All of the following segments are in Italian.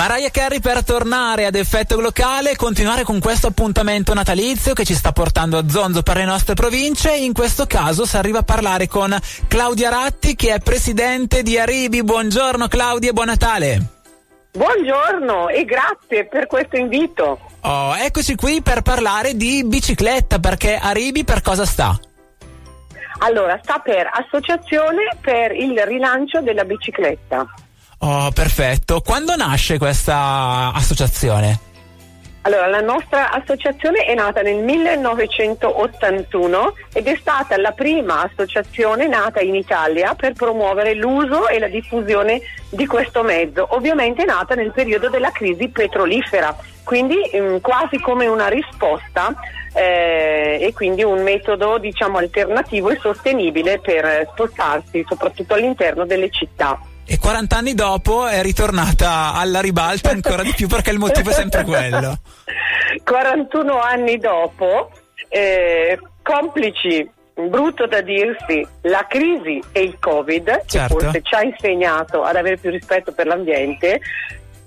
Mariah Carey per tornare ad effetto locale, continuare con questo appuntamento natalizio che ci sta portando a Zonzo per le nostre province. In questo caso si arriva a parlare con Claudia Ratti che è presidente di Aribi. Buongiorno Claudia e buon Natale. Buongiorno e grazie per questo invito. Oh, eccoci qui per parlare di bicicletta perché Aribi per cosa sta? Allora, sta per Associazione per il rilancio della bicicletta. Oh, perfetto. Quando nasce questa associazione? Allora, la nostra associazione è nata nel 1981 ed è stata la prima associazione nata in Italia per promuovere l'uso e la diffusione di questo mezzo, ovviamente nata nel periodo della crisi petrolifera, quindi mh, quasi come una risposta eh, e quindi un metodo diciamo alternativo e sostenibile per spostarsi soprattutto all'interno delle città e 40 anni dopo è ritornata alla ribalta ancora di più perché il motivo è sempre quello. 41 anni dopo, eh, complici brutto da dirsi, la crisi e il Covid, certo. che forse ci ha insegnato ad avere più rispetto per l'ambiente,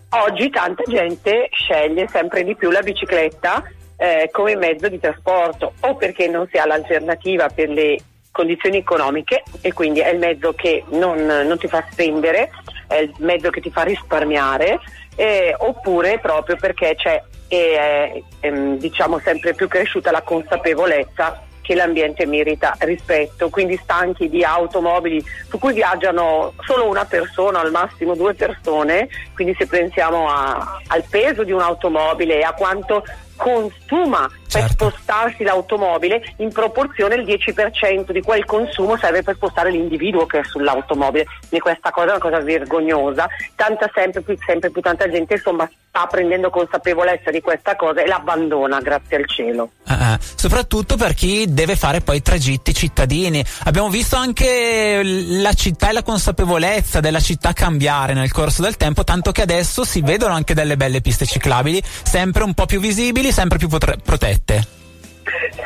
oggi tanta gente sceglie sempre di più la bicicletta eh, come mezzo di trasporto o perché non si ha l'alternativa per le condizioni economiche e quindi è il mezzo che non, non ti fa spendere, è il mezzo che ti fa risparmiare, eh, oppure proprio perché c'è è, è, diciamo sempre più cresciuta la consapevolezza che l'ambiente merita rispetto, quindi stanchi di automobili su cui viaggiano solo una persona, al massimo due persone, quindi se pensiamo a, al peso di un'automobile e a quanto consuma certo. per spostarsi l'automobile in proporzione il 10% di quel consumo serve per spostare l'individuo che è sull'automobile. E questa cosa è una cosa vergognosa. Tanta sempre più, sempre più tanta gente insomma sta prendendo consapevolezza di questa cosa e l'abbandona grazie al cielo. Uh, soprattutto per chi deve fare poi tragitti cittadini. Abbiamo visto anche la città e la consapevolezza della città cambiare nel corso del tempo tanto che adesso si vedono anche delle belle piste ciclabili sempre un po' più visibili sempre più potre- protette.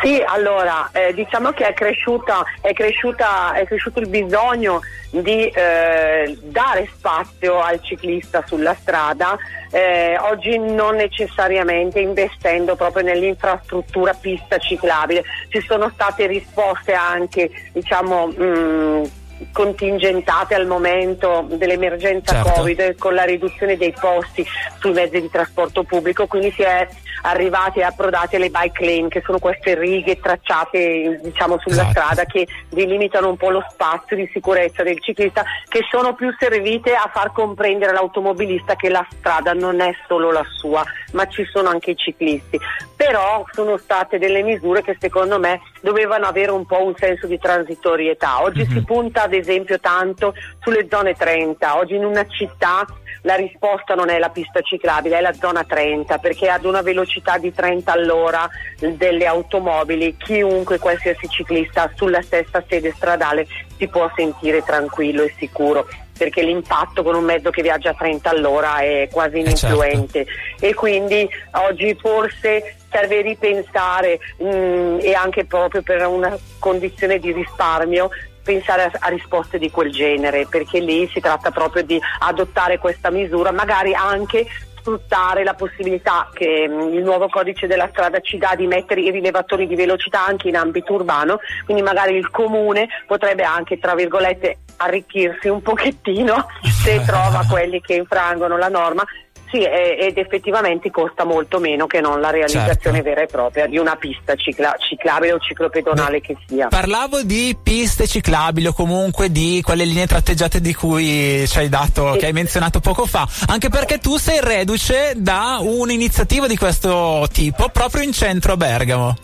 Sì, allora eh, diciamo che è, cresciuta, è, cresciuta, è cresciuto il bisogno di eh, dare spazio al ciclista sulla strada, eh, oggi non necessariamente investendo proprio nell'infrastruttura pista ciclabile, ci sono state risposte anche diciamo, mh, mm, contingentate al momento dell'emergenza certo. Covid con la riduzione dei posti sui mezzi di trasporto pubblico, quindi si è arrivati e approdati alle bike lane che sono queste righe tracciate diciamo, sulla esatto. strada che delimitano un po' lo spazio di sicurezza del ciclista che sono più servite a far comprendere all'automobilista che la strada non è solo la sua ma ci sono anche i ciclisti però sono state delle misure che secondo me dovevano avere un po' un senso di transitorietà oggi mm-hmm. si punta ad esempio tanto sulle zone 30 oggi in una città la risposta non è la pista ciclabile, è la zona 30, perché ad una velocità di 30 all'ora delle automobili, chiunque, qualsiasi ciclista sulla stessa sede stradale si può sentire tranquillo e sicuro perché l'impatto con un mezzo che viaggia a 30 all'ora è quasi eh, certo. ininfluente certo. e quindi oggi forse serve ripensare mh, mm, e anche proprio per una condizione di risparmio pensare a, a, risposte di quel genere, perché lì si tratta proprio di adottare questa misura, magari anche sfruttare la possibilità che mh, mm, il nuovo codice della strada ci dà di mettere i rilevatori di velocità anche in ambito urbano, quindi magari il comune potrebbe anche, tra virgolette, arricchirsi un pochettino se trova quelli che infrangono la norma sì, ed effettivamente costa molto meno che non la realizzazione certo. vera e propria di una pista cicla- ciclabile o ciclopedonale Beh, che sia. Parlavo di piste ciclabili o comunque di quelle linee tratteggiate di cui ci hai dato, sì. che hai menzionato poco fa, anche perché tu sei reduce da un'iniziativa di questo tipo proprio in centro a Bergamo.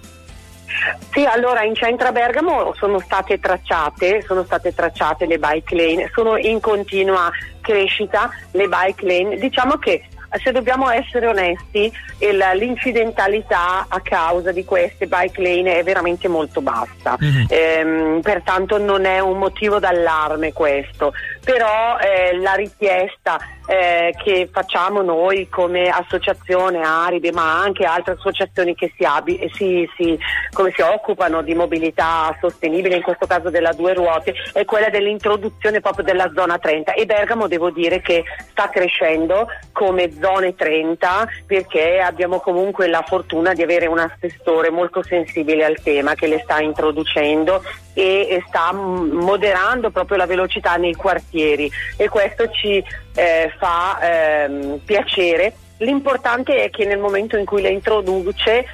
Sì, allora in centro a Bergamo sono state tracciate, sono state tracciate le bike lane, sono in continua crescita le bike lane. Diciamo che se dobbiamo essere onesti, il, l'incidentalità a causa di queste bike lane è veramente molto bassa, mm-hmm. ehm, pertanto non è un motivo d'allarme questo. Però eh, la richiesta eh, che facciamo noi come associazione Aribe, ma anche altre associazioni che si, abi- si, si, si, occupano di mobilità sostenibile, in questo caso della due ruote, è quella dell'introduzione proprio della zona 30 e Bergamo devo dire che sta crescendo come zone 30 perché abbiamo comunque la fortuna di avere un assessore molto sensibile al tema che le sta introducendo e sta moderando proprio la velocità nei quartieri e questo ci eh, fa ehm, piacere. L'importante è che nel momento in cui le introduce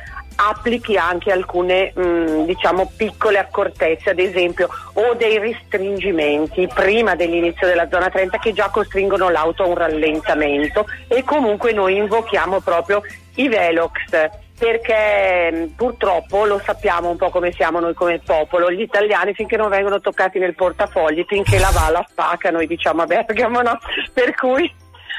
applichi anche alcune mh, diciamo piccole accortezze, ad esempio, o dei restringimenti prima dell'inizio della zona 30 che già costringono l'auto a un rallentamento e comunque noi invochiamo proprio i Velox perché purtroppo lo sappiamo un po' come siamo noi come popolo, gli italiani finché non vengono toccati nel portafogli, finché la va spacca, noi diciamo a Bergamo, no? per cui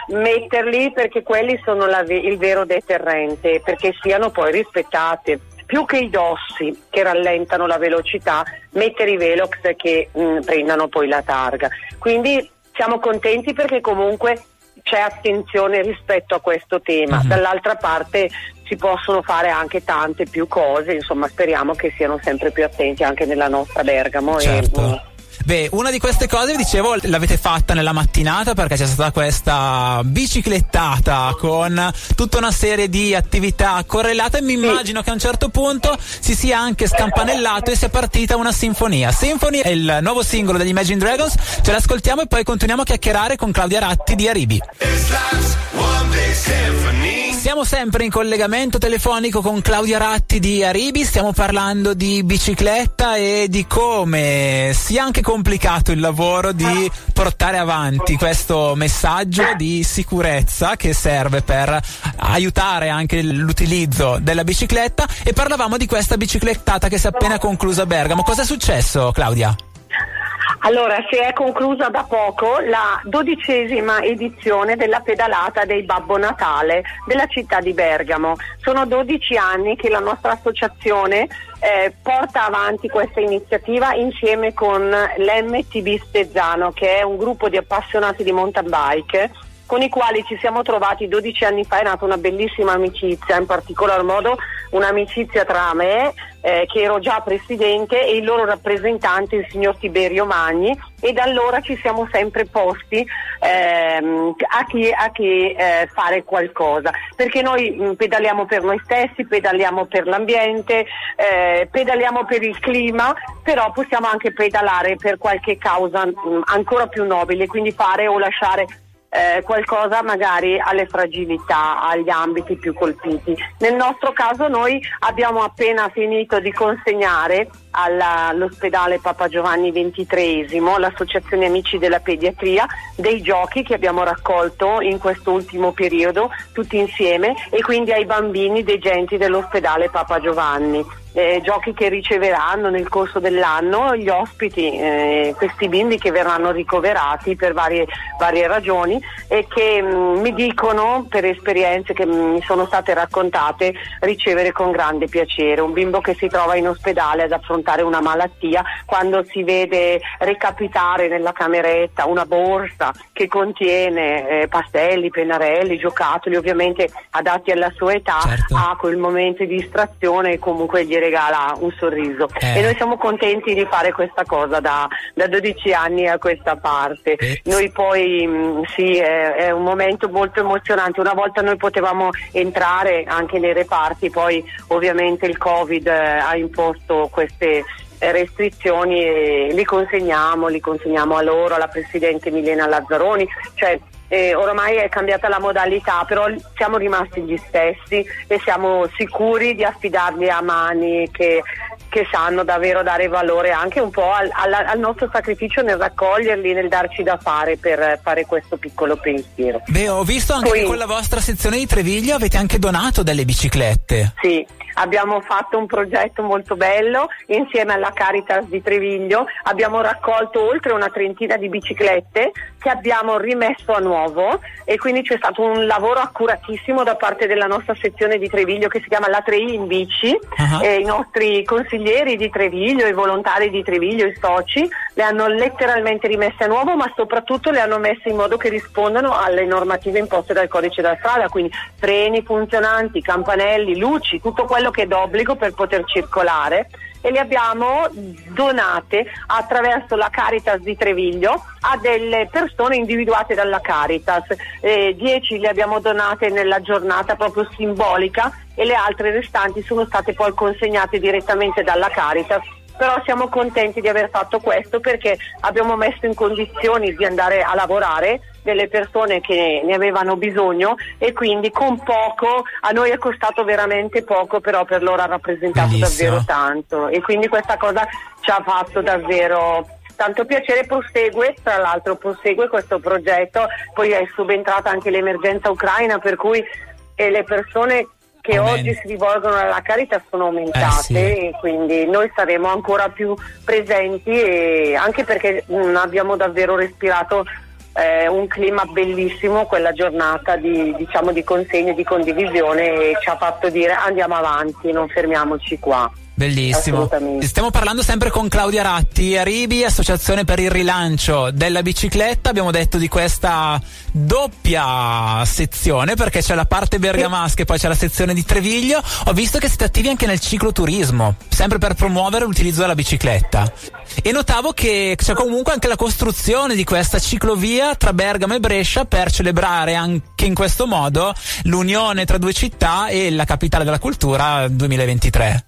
metterli perché quelli sono la, il vero deterrente, perché siano poi rispettate. Più che i dossi che rallentano la velocità, mettere i velox che mh, prendano poi la targa. Quindi siamo contenti perché comunque c'è attenzione rispetto a questo tema. Uh-huh. Dall'altra parte si possono fare anche tante più cose, insomma speriamo che siano sempre più attenti anche nella nostra Bergamo. Certo. E. Beh, una di queste cose, vi dicevo, l'avete fatta nella mattinata perché c'è stata questa biciclettata con tutta una serie di attività correlate e mi immagino che a un certo punto si sia anche scampanellato e sia partita una sinfonia. Symphony è il nuovo singolo degli Imagine Dragons, ce l'ascoltiamo e poi continuiamo a chiacchierare con Claudia Ratti di Aribi. Siamo sempre in collegamento telefonico con Claudia Ratti di Aribi, stiamo parlando di bicicletta e di come sia anche complicato il lavoro di portare avanti questo messaggio di sicurezza che serve per aiutare anche l'utilizzo della bicicletta e parlavamo di questa biciclettata che si è appena conclusa a Bergamo. Cosa è successo Claudia? Allora, si è conclusa da poco la dodicesima edizione della pedalata dei Babbo Natale della città di Bergamo. Sono 12 anni che la nostra associazione eh, porta avanti questa iniziativa insieme con l'MTB Stezzano, che è un gruppo di appassionati di mountain bike con i quali ci siamo trovati 12 anni fa, è nata una bellissima amicizia, in particolar modo un'amicizia tra me, eh, che ero già presidente, e il loro rappresentante, il signor Tiberio Magni, e da allora ci siamo sempre posti ehm, a chi, a chi eh, fare qualcosa, perché noi mh, mm, pedaliamo per noi stessi, pedaliamo per l'ambiente, eh, pedaliamo per il clima, però possiamo anche pedalare per qualche causa mh, mm, ancora più nobile, quindi fare o lasciare eh, qualcosa magari alle fragilità, agli ambiti più colpiti. Nel nostro caso noi abbiamo appena finito di consegnare alla, all'ospedale Papa Giovanni XXIII, l'Associazione Amici della Pediatria, dei giochi che abbiamo raccolto in questo ultimo periodo tutti insieme e quindi ai bambini degenti dell'ospedale Papa Giovanni eh, giochi che riceveranno nel corso dell'anno gli ospiti, eh, questi bimbi che verranno ricoverati per varie, varie ragioni e che mh, mm, mi dicono per esperienze che mi sono state raccontate ricevere con grande piacere. Un bimbo che si trova in ospedale ad affrontare una malattia quando si vede recapitare nella cameretta una borsa che contiene eh, pastelli, pennarelli, giocattoli ovviamente adatti alla sua età, certo. ha quel momento di distrazione e comunque gli regala un sorriso eh. e noi siamo contenti di fare questa cosa da, da 12 anni a questa parte. Eh. Noi poi mh, mm, sì, è, è, un momento molto emozionante, una volta noi potevamo entrare anche nei reparti, poi ovviamente il Covid eh, ha imposto queste restrizioni e li consegniamo, li consegniamo a loro, alla Presidente Milena Lazzaroni, cioè eh, oramai è cambiata la modalità, però siamo rimasti gli stessi e siamo sicuri di affidarli a mani che, che sanno davvero dare valore anche un po' al, al, al, nostro sacrificio nel raccoglierli, nel darci da fare per fare questo piccolo pensiero. Beh, ho visto anche Poi, che con la vostra sezione di Treviglio avete anche donato delle biciclette. Sì, abbiamo fatto un progetto molto bello insieme alla Caritas di Treviglio, abbiamo raccolto oltre una trentina di biciclette che abbiamo rimesso a nuovo. E quindi c'è stato un lavoro accuratissimo da parte della nostra sezione di Treviglio che si chiama La Trei in Bici. Uh-huh. e i nostri consiglieri di Treviglio, i volontari di Treviglio, i soci le hanno letteralmente rimesse a nuovo ma soprattutto le hanno messe in modo che rispondano alle normative imposte dal codice della strada, quindi freni funzionanti, campanelli, luci, tutto quello che è d'obbligo per poter circolare e le abbiamo donate attraverso la Caritas di Treviglio a delle persone individuate dalla Caritas. Eh, 10 le abbiamo donate nella giornata proprio simbolica e le altre restanti sono state poi consegnate direttamente dalla Caritas però siamo contenti di aver fatto questo perché abbiamo messo in condizioni di andare a lavorare delle persone che ne avevano bisogno e quindi con poco a noi è costato veramente poco però per loro ha rappresentato Bellissimo. davvero tanto. E quindi questa cosa ci ha fatto davvero tanto piacere. Prosegue, tra l'altro prosegue questo progetto, poi è subentrata anche l'emergenza ucraina per cui le persone che Amen. oggi si rivolgono alla carità sono aumentate eh, sì. e quindi noi saremo ancora più presenti e anche perché mh, abbiamo davvero respirato eh, un clima bellissimo quella giornata di, diciamo, di consegna e di condivisione e ci ha fatto dire andiamo avanti, non fermiamoci qua. Bellissimo. Stiamo parlando sempre con Claudia Ratti, Aribi, Associazione per il rilancio della bicicletta. Abbiamo detto di questa doppia sezione perché c'è la parte bergamasca e poi c'è la sezione di Treviglio. Ho visto che siete attivi anche nel cicloturismo, sempre per promuovere l'utilizzo della bicicletta. E notavo che c'è comunque anche la costruzione di questa ciclovia tra Bergamo e Brescia per celebrare anche in questo modo l'unione tra due città e la capitale della cultura 2023.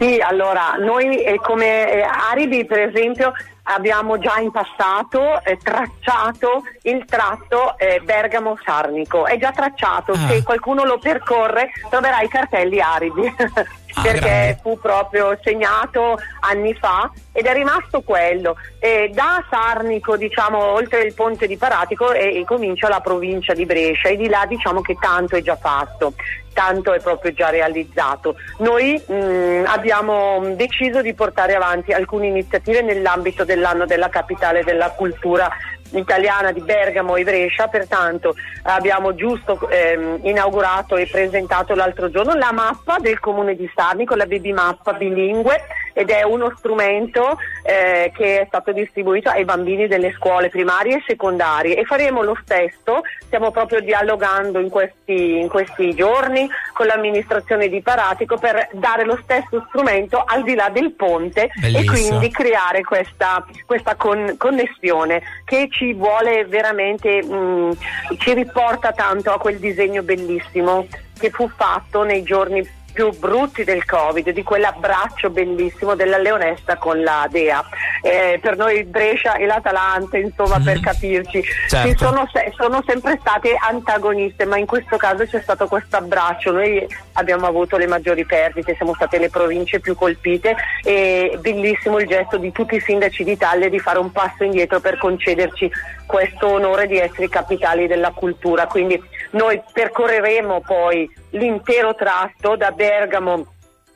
Sì, allora noi eh, come eh, Aribi per esempio abbiamo già in passato eh, tracciato il tratto eh, Bergamo-Sarnico, è già tracciato, ah. se qualcuno lo percorre troverà i cartelli Aribi. Ah, perché grande. fu proprio segnato anni fa ed è rimasto quello. E da Sarnico, diciamo, oltre il ponte di Paratico, e, e comincia la provincia di Brescia e di là diciamo che tanto è già fatto tanto è proprio già realizzato. Noi mh, mm, abbiamo deciso di portare avanti alcune iniziative nell'ambito dell'anno della capitale della cultura italiana di Bergamo e Brescia, pertanto abbiamo giusto ehm, inaugurato e presentato l'altro giorno la mappa del comune di Sarni con la baby mappa bilingue ed è uno strumento eh, che è stato distribuito ai bambini delle scuole primarie e secondarie e faremo lo stesso, stiamo proprio dialogando in questi, in questi giorni con l'amministrazione di Paratico per dare lo stesso strumento al di là del ponte Bellissimo. e quindi creare questa, questa con, connessione che ci vuole veramente, mh, mm, ci riporta tanto a quel disegno bellissimo che fu fatto nei giorni più brutti del Covid, di quell'abbraccio bellissimo della Leonessa con la Dea. Eh, per noi Brescia e l'Atalanta, insomma, mm. per mhm. capirci, certo. sono, se- sono, sempre state antagoniste, ma in questo caso c'è stato questo abbraccio. Noi abbiamo avuto le maggiori perdite, siamo state le province più colpite e bellissimo il gesto di tutti i sindaci d'Italia di fare un passo indietro per concederci questo onore di essere capitali della cultura. Quindi noi percorreremo poi l'intero tratto da Bergamo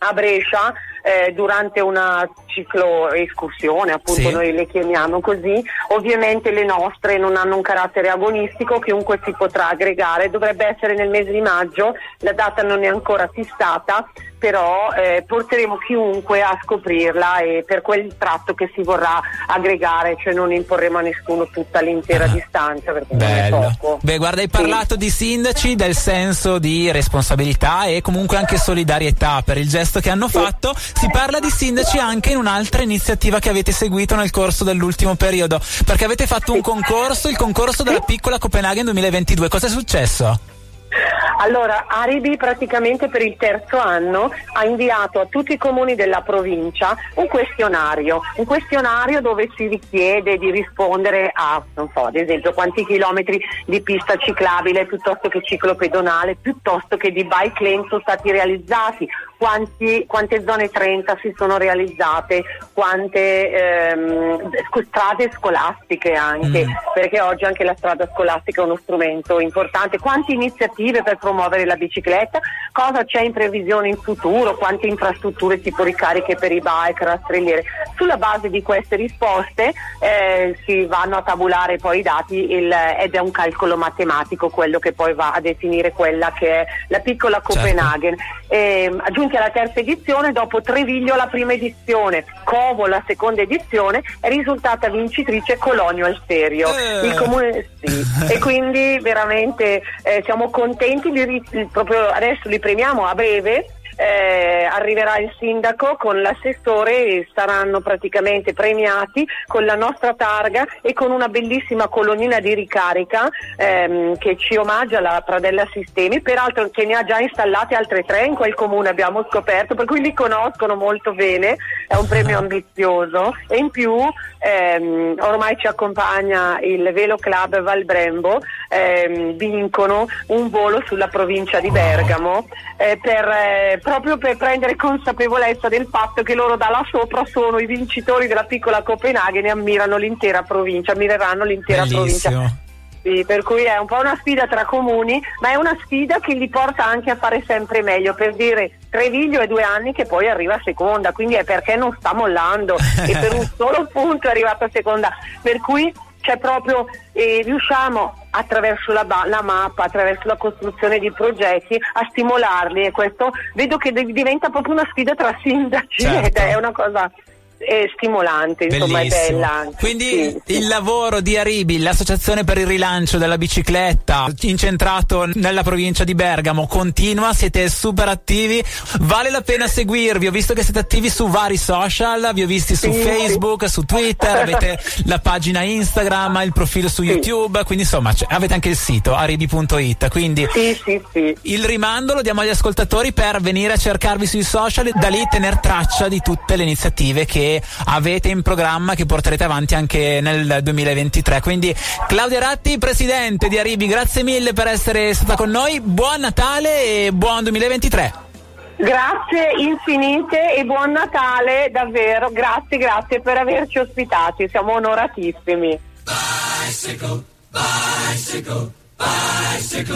a Brescia eh, durante una ciclo escursione, appunto sì. noi le chiamiamo così. Ovviamente le nostre non hanno un carattere agonistico, chiunque si potrà aggregare, dovrebbe essere nel mese di maggio, la data non è ancora fissata, però eh, porteremo chiunque a scoprirla e per quel tratto che si vorrà aggregare, cioè non imporremo a nessuno tutta l'intera ah, distanza perché Bello. non è poco. Beh, guarda, hai parlato sì. di sindaci, del senso di responsabilità e comunque anche solidarietà per il gesto che hanno fatto. Si parla di sindaci anche in un'altra iniziativa che avete seguito nel corso dell'ultimo periodo, perché avete fatto un concorso, il concorso della piccola Copenaghen 2022. Cosa è successo? Allora, Aribi praticamente per il terzo anno ha inviato a tutti i comuni della provincia un questionario, un questionario dove si richiede di rispondere a, non so, ad esempio quanti chilometri di pista ciclabile piuttosto che ciclo pedonale, piuttosto che di bike lane sono stati realizzati, quanti, quante zone 30 si sono realizzate, quante ehm, strade scolastiche anche, mm. perché oggi anche la strada scolastica è uno strumento importante, quante iniziative per promuovere la bicicletta, cosa c'è in previsione in futuro, quante infrastrutture tipo ricariche per i bike, rastrelliere. Sulla base di queste risposte eh, si vanno a tabulare poi i dati il, ed è un calcolo matematico quello che poi va a definire quella che è la piccola certo. Copenaghen. Certo. Eh, aggiunti alla terza edizione, dopo Treviglio la prima edizione, Como la seconda edizione, è risultata vincitrice Colonio Alserio. Eh. Il comune, sì. e quindi veramente eh, siamo contenti, di, proprio adesso li premiamo a breve eh, arriverà il sindaco con l'assessore e saranno praticamente premiati con la nostra targa e con una bellissima colonnina di ricarica ehm, che ci omaggia la Pradella Sistemi, peraltro che ne ha già installate altre tre in quel comune abbiamo scoperto, per cui li conoscono molto bene, è un premio ambizioso. E in più ehm, ormai ci accompagna il Velo Club Valbrembo, ehm, vincono un volo sulla provincia di Bergamo eh, per eh, proprio per prendere consapevolezza del fatto che loro da là sopra sono i vincitori della piccola Copenaghen e ammirano l'intera provincia, ammireranno l'intera Bellissimo. provincia. Sì, per cui è un po' una sfida tra comuni, ma è una sfida che li porta anche a fare sempre meglio. Per dire, Treviglio è due anni che poi arriva a seconda, quindi è perché non sta mollando e per un solo punto è arrivato a seconda. Per cui c'è proprio, eh, riusciamo attraverso la, la, mappa, attraverso la costruzione di progetti a stimolarli e questo vedo che diventa proprio una sfida tra sindaci certo. ed è una cosa è stimolante, insomma Bellissimo. è bella anche. Quindi sì, il sì. lavoro di Aribi, l'associazione per il rilancio della bicicletta, incentrato nella provincia di Bergamo, continua, siete super attivi, vale la pena seguirvi, ho visto che siete attivi su vari social, vi ho visti su sì, Facebook, su Twitter, avete la pagina Instagram, il profilo su YouTube, quindi insomma cioè, avete anche il sito aribi.it, quindi il rimando lo diamo agli ascoltatori per venire a cercarvi sui social e da lì tener traccia di tutte le iniziative che avete in programma che porterete avanti anche nel 2023. Quindi Claudia Ratti, presidente di Aribi, grazie mille per essere stata con noi. Buon Natale e buon 2023. Grazie infinite e buon Natale davvero, grazie, grazie per averci ospitati, siamo onoratissimi. Bicycle, bicycle, bicycle.